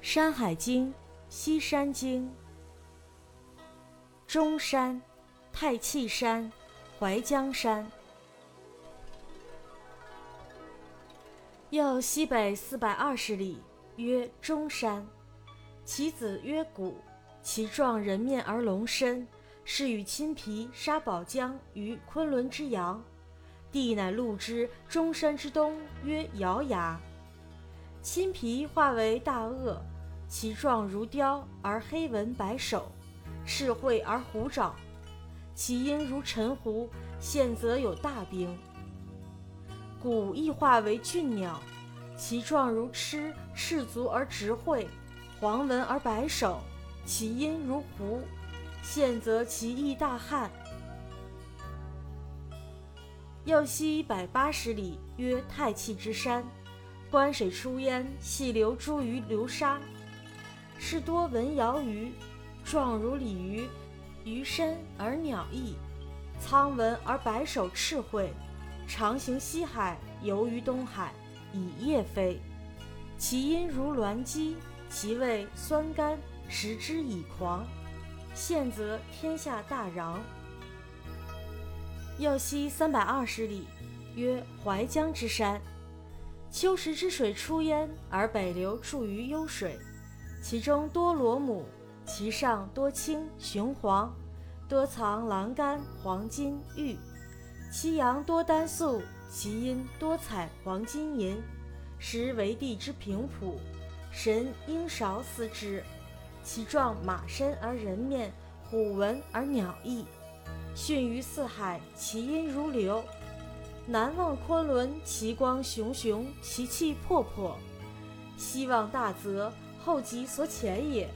山海经·西山经，中山、太气山、淮江山。又西北四百二十里，曰中山。其子曰谷，其状人面而龙身，是与青皮沙宝江于昆仑之阳。地乃陆之中山之东，曰瑶崖。亲皮化为大鳄，其状如雕，而黑纹白首，赤喙而虎爪，其音如沉胡，现则有大兵。骨亦化为俊鸟，其状如螭，赤足而直喙，黄纹而白首，其音如狐，现则其翼大汉。右西一百八十里，曰太气之山。观水出焉，细流诸鱼流沙，是多文鳐鱼，状如鲤鱼，鱼身而鸟翼，苍纹而白首赤喙，常行西海，游于东海，以夜飞。其音如鸾鸡，其味酸甘，食之以狂。现则天下大攘。又西三百二十里，曰淮江之山。秋时之水出焉，而北流注于幽水，其中多螺母，其上多青雄黄，多藏琅玕、黄金、玉，其阳多丹素，其阴多采黄金银，实为地之平朴，神应韶思之。其状马身而人面，虎纹而鸟翼，逊于四海，其音如流。南望昆仑，其光熊熊，其气魄魄；西望大泽，后极所潜也。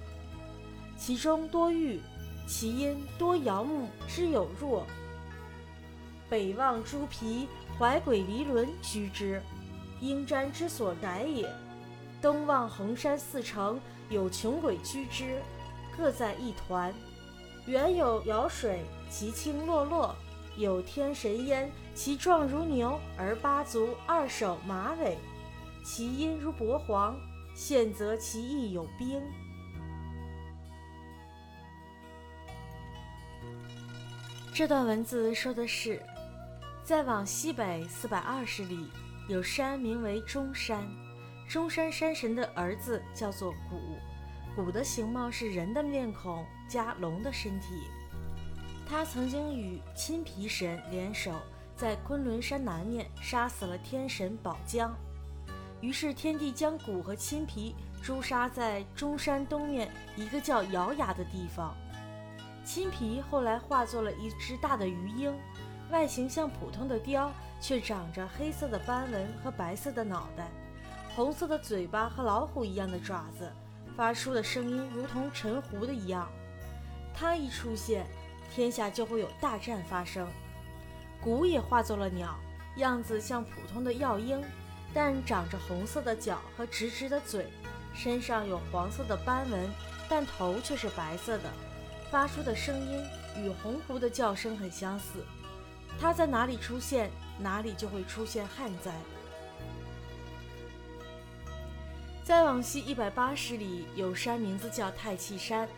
其中多玉，其阴多瑶木之有若。北望诸皮，怀鬼离轮居之，应瞻之所宅也。东望衡山四城，有穷鬼居之，各在一团。原有瑶水，其清落落。有天神焉，其状如牛，而八足二手马尾，其音如薄黄，现则其翼有冰。这段文字说的是，再往西北四百二十里，有山名为中山，中山山神的儿子叫做谷，谷的形貌是人的面孔加龙的身体。他曾经与亲皮神联手，在昆仑山南面杀死了天神宝江，于是天帝将蛊和亲皮诛杀在中山东面一个叫瑶崖的地方。亲皮后来化作了一只大的鱼鹰，外形像普通的雕，却长着黑色的斑纹和白色的脑袋，红色的嘴巴和老虎一样的爪子，发出的声音如同沉湖的一样。它一出现。天下就会有大战发生。鼓也化作了鸟，样子像普通的药鹰，但长着红色的脚和直直的嘴，身上有黄色的斑纹，但头却是白色的，发出的声音与红狐的叫声很相似。它在哪里出现，哪里就会出现旱灾。再往西一百八十里，有山，名字叫太气山。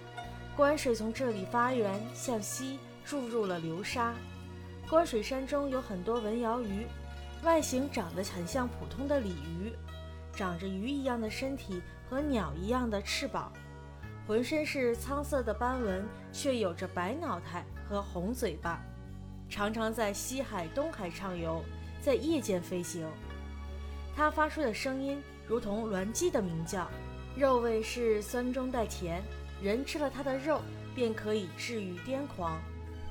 关水从这里发源，向西注入了流沙。关水山中有很多文鳐鱼，外形长得很像普通的鲤鱼，长着鱼一样的身体和鸟一样的翅膀，浑身是苍色的斑纹，却有着白脑袋和红嘴巴，常常在西海、东海畅游，在夜间飞行。它发出的声音如同鸾鸡的鸣叫，肉味是酸中带甜。人吃了它的肉，便可以治愈癫狂。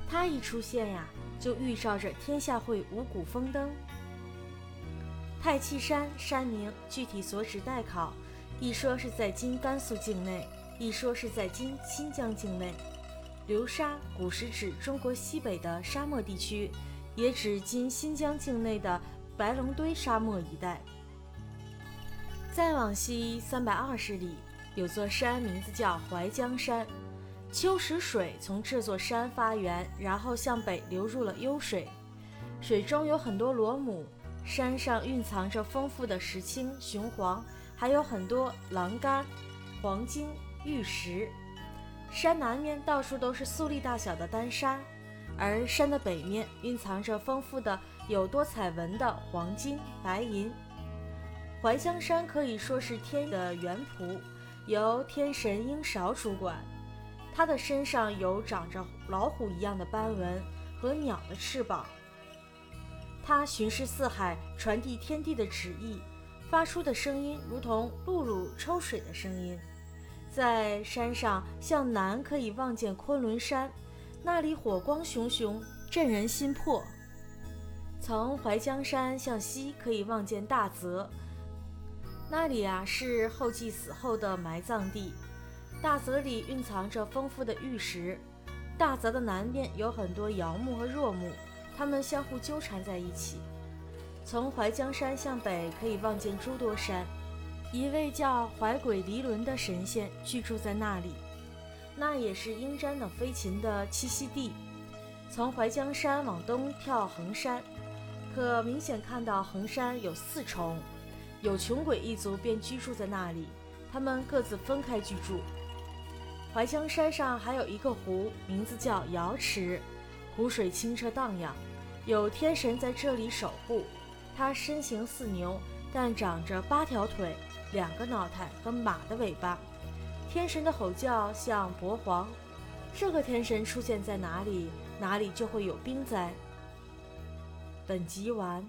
它一出现呀，就预兆着天下会五谷丰登。太气山山名具体所指待考，一说是在今甘肃境内，一说是在今新疆境内。流沙古时指中国西北的沙漠地区，也指今新疆境内的白龙堆沙漠一带。再往西三百二十里。有座山，名字叫淮江山。秋时水从这座山发源，然后向北流入了幽水，水中有很多螺母。山上蕴藏着丰富的石青、雄黄，还有很多栏杆。黄金、玉石。山南面到处都是粟粒大小的丹砂，而山的北面蕴藏着丰富的有多彩纹的黄金、白银。怀江山可以说是天的原圃，由天神鹰勺主管。他的身上有长着老虎一样的斑纹和鸟的翅膀。他巡视四海，传递天地的旨意，发出的声音如同露露抽水的声音。在山上向南可以望见昆仑山，那里火光熊熊，震人心魄。从怀江山向西可以望见大泽，那里啊是后继死后的埋葬地。大泽里蕴藏着丰富的玉石。大泽的南边有很多瑶木和若木，它们相互纠缠在一起。从怀江山向北可以望见诸多山。一位叫怀鬼离伦的神仙居住在那里，那也是鹰瞻等飞禽的栖息地。从怀江山往东眺衡山，可明显看到衡山有四重，有穷鬼一族便居住在那里，他们各自分开居住。怀江山上还有一个湖，名字叫瑶池，湖水清澈荡漾，有天神在这里守护。他身形似牛，但长着八条腿。两个脑袋和马的尾巴，天神的吼叫像伯皇。这个天神出现在哪里，哪里就会有兵灾。本集完。